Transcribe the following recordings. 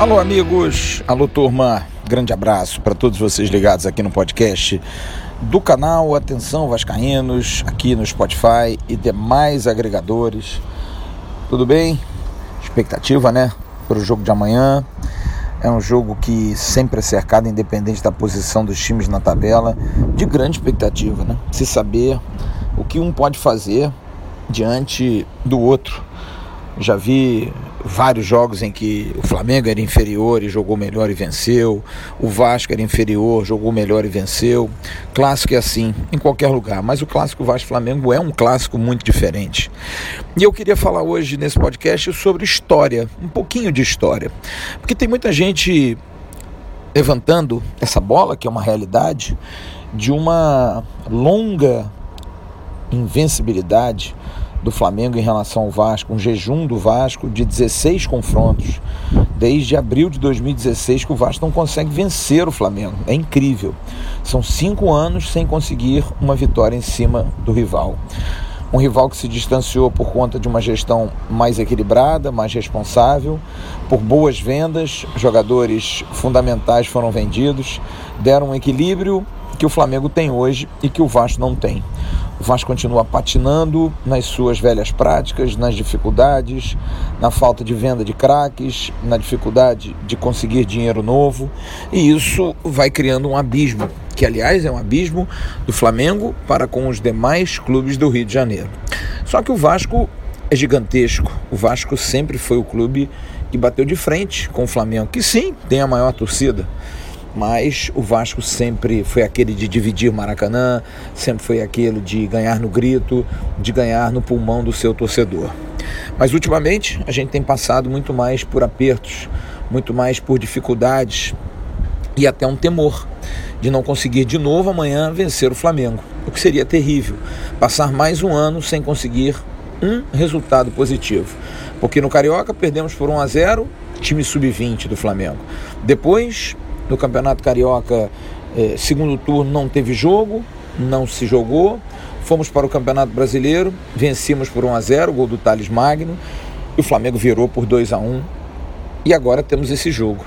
Alô, amigos. Alô, turma. Grande abraço para todos vocês ligados aqui no podcast do canal Atenção Vascaínos, aqui no Spotify e demais agregadores. Tudo bem? Expectativa, né? Para o jogo de amanhã. É um jogo que sempre é cercado, independente da posição dos times na tabela, de grande expectativa, né? Se saber o que um pode fazer diante do outro. Já vi vários jogos em que o Flamengo era inferior e jogou melhor e venceu, o Vasco era inferior, jogou melhor e venceu. Clássico é assim, em qualquer lugar, mas o clássico Vasco-Flamengo é um clássico muito diferente. E eu queria falar hoje nesse podcast sobre história, um pouquinho de história, porque tem muita gente levantando essa bola, que é uma realidade, de uma longa invencibilidade do Flamengo em relação ao Vasco, um jejum do Vasco de 16 confrontos. Desde abril de 2016 que o Vasco não consegue vencer o Flamengo. É incrível. São cinco anos sem conseguir uma vitória em cima do rival. Um rival que se distanciou por conta de uma gestão mais equilibrada, mais responsável, por boas vendas, jogadores fundamentais foram vendidos, deram um equilíbrio que o Flamengo tem hoje e que o Vasco não tem. O Vasco continua patinando nas suas velhas práticas, nas dificuldades, na falta de venda de craques, na dificuldade de conseguir dinheiro novo, e isso vai criando um abismo, que aliás é um abismo do Flamengo para com os demais clubes do Rio de Janeiro. Só que o Vasco é gigantesco. O Vasco sempre foi o clube que bateu de frente com o Flamengo, que sim, tem a maior torcida mas o Vasco sempre foi aquele de dividir Maracanã, sempre foi aquele de ganhar no grito, de ganhar no pulmão do seu torcedor. Mas ultimamente a gente tem passado muito mais por apertos, muito mais por dificuldades e até um temor de não conseguir de novo amanhã vencer o Flamengo, o que seria terrível, passar mais um ano sem conseguir um resultado positivo. Porque no Carioca perdemos por 1 a 0, time sub-20 do Flamengo. Depois no Campeonato Carioca, eh, segundo turno não teve jogo, não se jogou. Fomos para o Campeonato Brasileiro, vencemos por 1 a 0, gol do Thales Magno, e o Flamengo virou por 2 a 1. E agora temos esse jogo.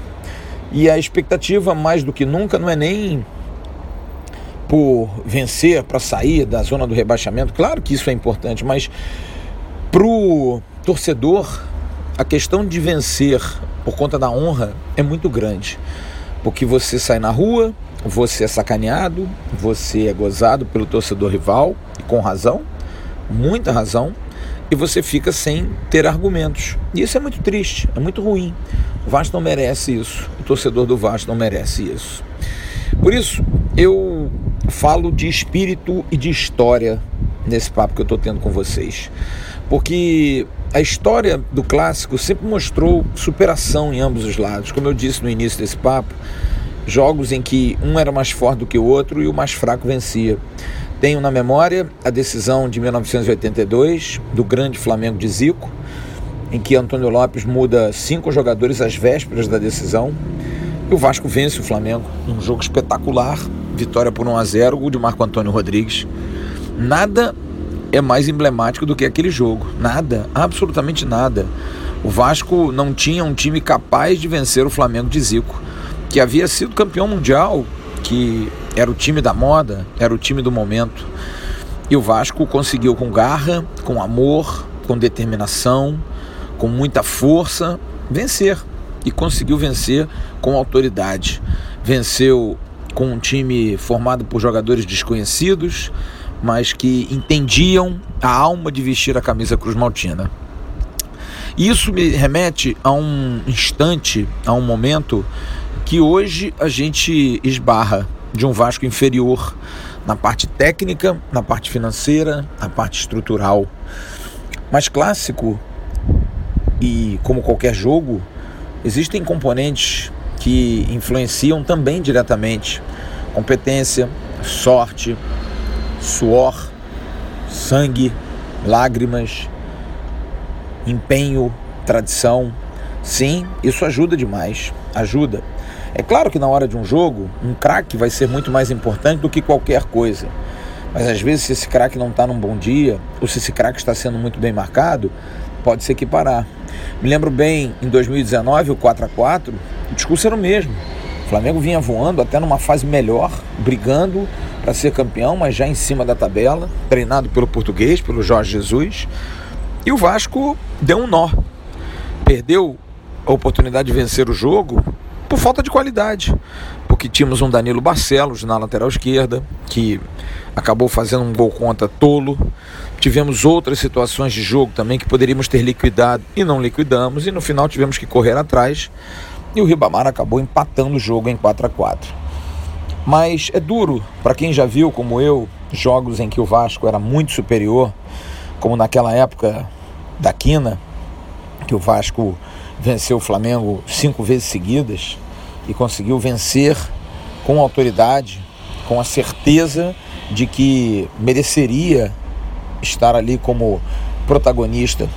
E a expectativa, mais do que nunca, não é nem por vencer para sair da zona do rebaixamento. Claro que isso é importante, mas para o torcedor, a questão de vencer por conta da honra é muito grande. Porque você sai na rua, você é sacaneado, você é gozado pelo torcedor rival, e com razão, muita razão, e você fica sem ter argumentos. E isso é muito triste, é muito ruim. O Vasco não merece isso, o torcedor do Vasco não merece isso. Por isso, eu falo de espírito e de história nesse papo que eu estou tendo com vocês. Porque a história do clássico sempre mostrou superação em ambos os lados. Como eu disse no início desse papo, jogos em que um era mais forte do que o outro e o mais fraco vencia. Tenho na memória a decisão de 1982 do grande Flamengo de Zico, em que Antônio Lopes muda cinco jogadores às vésperas da decisão. E o Vasco vence o Flamengo num jogo espetacular, vitória por 1 a 0, gol de Marco Antônio Rodrigues. Nada é mais emblemático do que aquele jogo. Nada, absolutamente nada. O Vasco não tinha um time capaz de vencer o Flamengo de Zico, que havia sido campeão mundial, que era o time da moda, era o time do momento. E o Vasco conseguiu com garra, com amor, com determinação, com muita força, vencer. E conseguiu vencer com autoridade. Venceu com um time formado por jogadores desconhecidos, mas que entendiam a alma de vestir a camisa Cruz Maltina. Isso me remete a um instante, a um momento que hoje a gente esbarra de um Vasco inferior na parte técnica, na parte financeira, na parte estrutural. Mas clássico e como qualquer jogo, existem componentes que influenciam também diretamente competência, sorte, suor, sangue, lágrimas, empenho, tradição. Sim, isso ajuda demais. Ajuda. É claro que na hora de um jogo, um craque vai ser muito mais importante do que qualquer coisa. Mas às vezes, se esse craque não está num bom dia, ou se esse craque está sendo muito bem marcado, pode se equiparar. Me lembro bem, em 2019, o 4 a 4 o discurso era o mesmo. Flamengo vinha voando até numa fase melhor, brigando para ser campeão, mas já em cima da tabela, treinado pelo português, pelo Jorge Jesus. E o Vasco deu um nó. Perdeu a oportunidade de vencer o jogo por falta de qualidade. Porque tínhamos um Danilo Barcelos na lateral esquerda, que acabou fazendo um gol contra tolo. Tivemos outras situações de jogo também que poderíamos ter liquidado e não liquidamos, e no final tivemos que correr atrás. E o Ribamar acabou empatando o jogo em 4 a 4 Mas é duro para quem já viu, como eu, jogos em que o Vasco era muito superior, como naquela época da Quina, que o Vasco venceu o Flamengo cinco vezes seguidas e conseguiu vencer com autoridade, com a certeza de que mereceria estar ali como protagonista.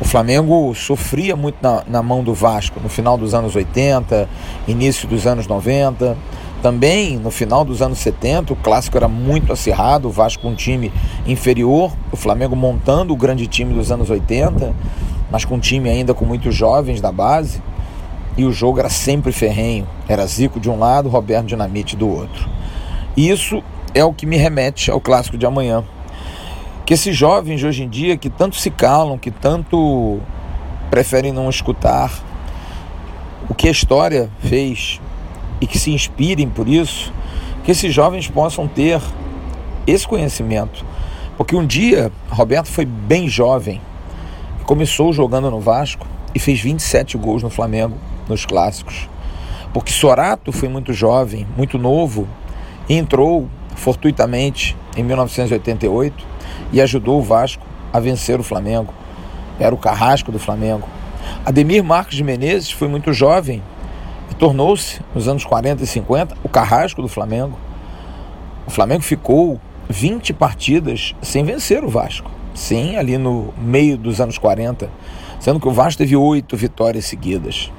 O Flamengo sofria muito na, na, mão do Vasco no final dos anos 80, início dos anos 90. Também no final dos anos 70, o clássico era muito acirrado, o Vasco um time inferior, o Flamengo montando o grande time dos anos 80, mas com um time ainda com muitos jovens da base. E o jogo era sempre ferrenho. Era Zico de um lado, Roberto Dinamite do outro. Isso é o que me remete ao clássico de amanhã. Que esses jovens de hoje em dia que tanto se calam, que tanto preferem não escutar o que a história fez e que se inspirem por isso, que esses jovens possam ter esse conhecimento. Porque um dia Roberto foi bem jovem, começou jogando no Vasco e fez 27 gols no Flamengo nos clássicos. Porque Sorato foi muito jovem, muito novo, e entrou fortuitamente em 1988 e ajudou o Vasco a vencer o Flamengo. Era o carrasco do Flamengo. Ademir Marques de Menezes foi muito jovem e tornou-se, nos anos 40 e 50, o carrasco do Flamengo. O Flamengo ficou 20 partidas sem vencer o Vasco. Sim, ali no meio dos anos 40, sendo que o Vasco teve oito vitórias seguidas.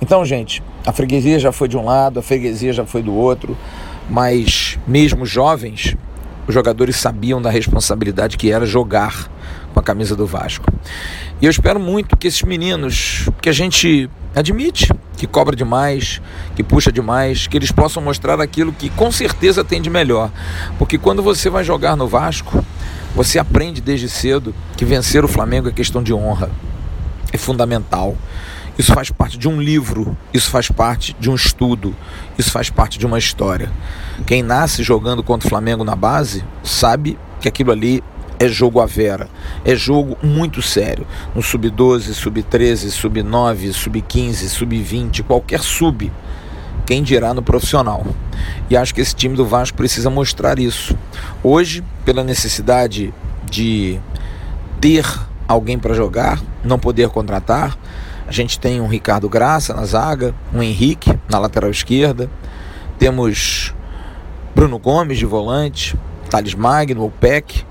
Então, gente, a freguesia já foi de um lado, a freguesia já foi do outro mas mesmo jovens, os jogadores sabiam da responsabilidade que era jogar com a camisa do Vasco. E eu espero muito que esses meninos, que a gente admite que cobra demais, que puxa demais, que eles possam mostrar aquilo que com certeza tem de melhor. Porque quando você vai jogar no Vasco, você aprende desde cedo que vencer o Flamengo é questão de honra. É fundamental. Isso faz parte de um livro, isso faz parte de um estudo, isso faz parte de uma história. Quem nasce jogando contra o Flamengo na base sabe que aquilo ali é jogo à vera, é jogo muito sério. No sub-12, sub-13, sub-9, sub-15, sub-20, qualquer sub, quem dirá no profissional. E acho que esse time do Vasco precisa mostrar isso. Hoje, pela necessidade de ter alguém para jogar, não poder contratar, a gente tem um Ricardo Graça na zaga, um Henrique na lateral esquerda, temos Bruno Gomes de volante, Thales Magno, o Peck.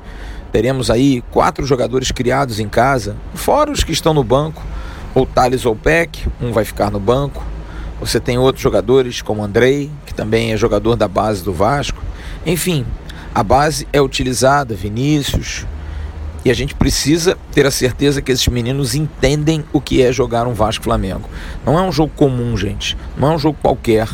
Teremos aí quatro jogadores criados em casa, fora os que estão no banco, ou Thales ou Peck, um vai ficar no banco. Você tem outros jogadores como Andrei, que também é jogador da base do Vasco. Enfim, a base é utilizada, Vinícius, e a gente precisa ter a certeza que esses meninos entendem o que é jogar um Vasco Flamengo. Não é um jogo comum, gente. Não é um jogo qualquer.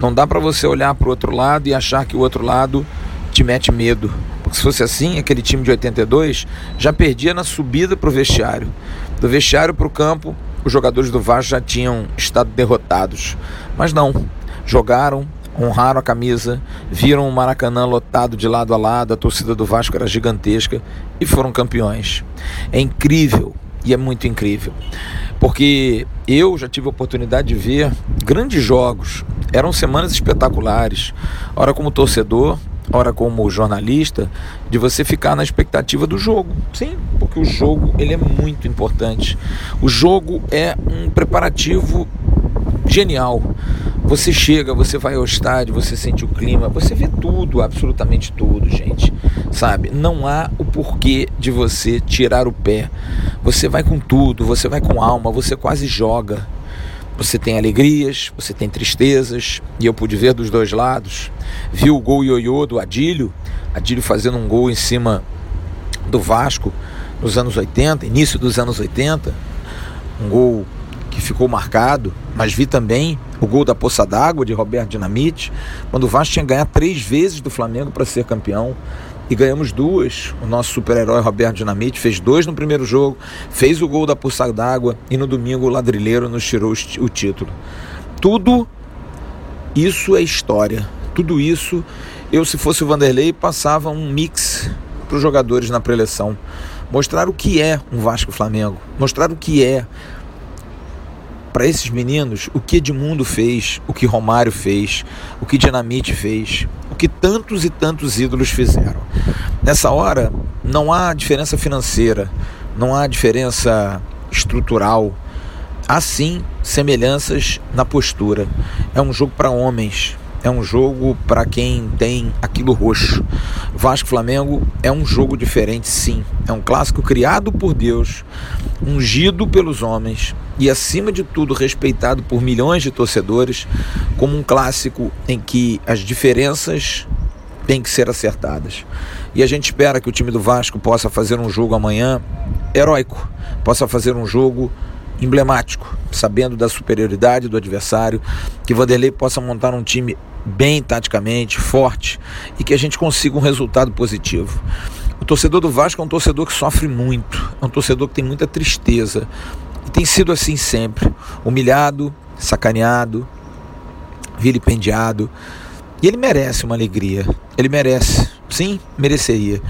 Não dá para você olhar para o outro lado e achar que o outro lado te mete medo. Porque se fosse assim, aquele time de 82 já perdia na subida para o vestiário. Do vestiário para o campo, os jogadores do Vasco já tinham estado derrotados. Mas não. Jogaram, honraram a camisa, viram o Maracanã lotado de lado a lado, a torcida do Vasco era gigantesca e foram campeões. É incrível e é muito incrível, porque eu já tive a oportunidade de ver grandes jogos, eram semanas espetaculares. Ora, como torcedor, ora como jornalista, de você ficar na expectativa do jogo. Sim, porque o jogo ele é muito importante. O jogo é um preparativo genial você chega, você vai ao estádio, você sente o clima, você vê tudo, absolutamente tudo, gente. Sabe? Não há o porquê de você tirar o pé. Você vai com tudo, você vai com alma, você quase joga. Você tem alegrias, você tem tristezas, e eu pude ver dos dois lados. Vi o gol ioiô do Adílio, Adílio fazendo um gol em cima do Vasco nos anos 80, início dos anos 80 um gol que ficou marcado, mas vi também o gol da Poça d'Água de Roberto Dinamite, quando o Vasco tinha que ganhar três vezes do Flamengo para ser campeão. E ganhamos duas. O nosso super-herói Roberto Dinamite fez dois no primeiro jogo, fez o gol da Poça d'Água e no domingo o ladrilheiro nos tirou o título. Tudo isso é história. Tudo isso, eu se fosse o Vanderlei, passava um mix para os jogadores na preleção. Mostrar o que é um Vasco Flamengo. Mostrar o que é para esses meninos o que Edmundo fez, o que Romário fez, o que Dinamite fez, o que tantos e tantos ídolos fizeram. Nessa hora, não há diferença financeira, não há diferença estrutural. Há sim semelhanças na postura. É um jogo para homens, é um jogo para quem tem aquilo roxo. Vasco Flamengo é um jogo diferente, sim. É um clássico criado por Deus, ungido pelos homens e, acima de tudo, respeitado por milhões de torcedores, como um clássico em que as diferenças têm que ser acertadas. E a gente espera que o time do Vasco possa fazer um jogo amanhã heróico, possa fazer um jogo emblemático, sabendo da superioridade do adversário, que Vanderlei possa montar um time bem taticamente, forte e que a gente consiga um resultado positivo. O torcedor do Vasco é um torcedor que sofre muito, é um torcedor que tem muita tristeza. E tem sido assim sempre, humilhado, sacaneado, vilipendiado. E ele merece uma alegria, ele merece, sim, mereceria.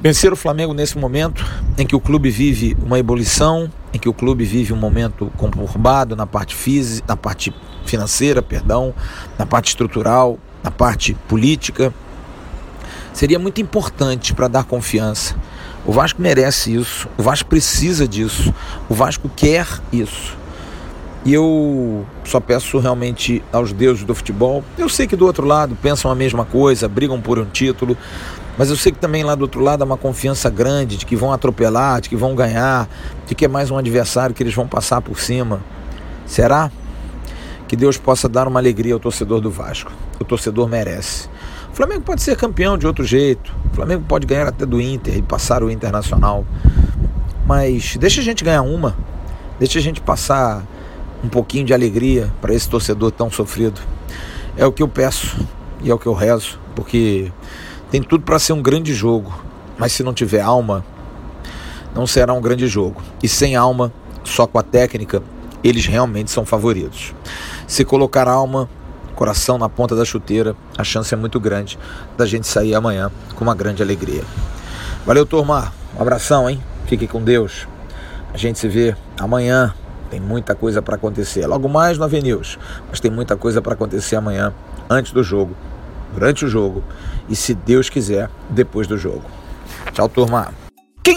Vencer o Flamengo nesse momento em que o clube vive uma ebulição, em que o clube vive um momento conturbado na parte física, na parte financeira, perdão, na parte estrutural, na parte política, seria muito importante para dar confiança. O Vasco merece isso, o Vasco precisa disso, o Vasco quer isso. E eu só peço realmente aos deuses do futebol. Eu sei que do outro lado pensam a mesma coisa, brigam por um título, mas eu sei que também lá do outro lado há uma confiança grande de que vão atropelar, de que vão ganhar, de que é mais um adversário que eles vão passar por cima. Será? Que Deus possa dar uma alegria ao torcedor do Vasco. O torcedor merece. Flamengo pode ser campeão de outro jeito. O Flamengo pode ganhar até do Inter e passar o Internacional. Mas deixa a gente ganhar uma. Deixa a gente passar um pouquinho de alegria para esse torcedor tão sofrido. É o que eu peço e é o que eu rezo, porque tem tudo para ser um grande jogo, mas se não tiver alma, não será um grande jogo. E sem alma, só com a técnica, eles realmente são favoritos. Se colocar alma, coração na ponta da chuteira, a chance é muito grande da gente sair amanhã com uma grande alegria. Valeu, turma. Um abração, hein? Fique com Deus. A gente se vê amanhã. Tem muita coisa para acontecer. Logo mais no Avenews, mas tem muita coisa para acontecer amanhã, antes do jogo, durante o jogo e, se Deus quiser, depois do jogo. Tchau, turma.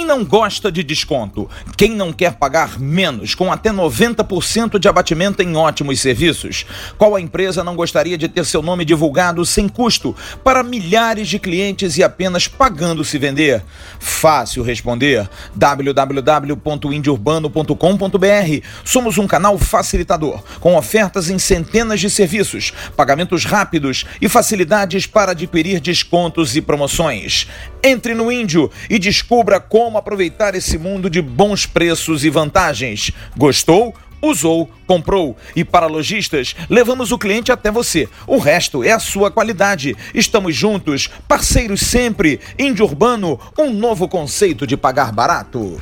Não gosta de desconto? Quem não quer pagar menos, com até 90% de abatimento em ótimos serviços? Qual a empresa não gostaria de ter seu nome divulgado sem custo para milhares de clientes e apenas pagando se vender? Fácil responder. www.indiourbano.com.br Somos um canal facilitador, com ofertas em centenas de serviços, pagamentos rápidos e facilidades para adquirir descontos e promoções. Entre no Índio e descubra como aproveitar esse mundo de bons preços e vantagens. Gostou? Usou, comprou. E para lojistas, levamos o cliente até você. O resto é a sua qualidade. Estamos juntos, parceiros sempre. Índio Urbano, um novo conceito de pagar barato.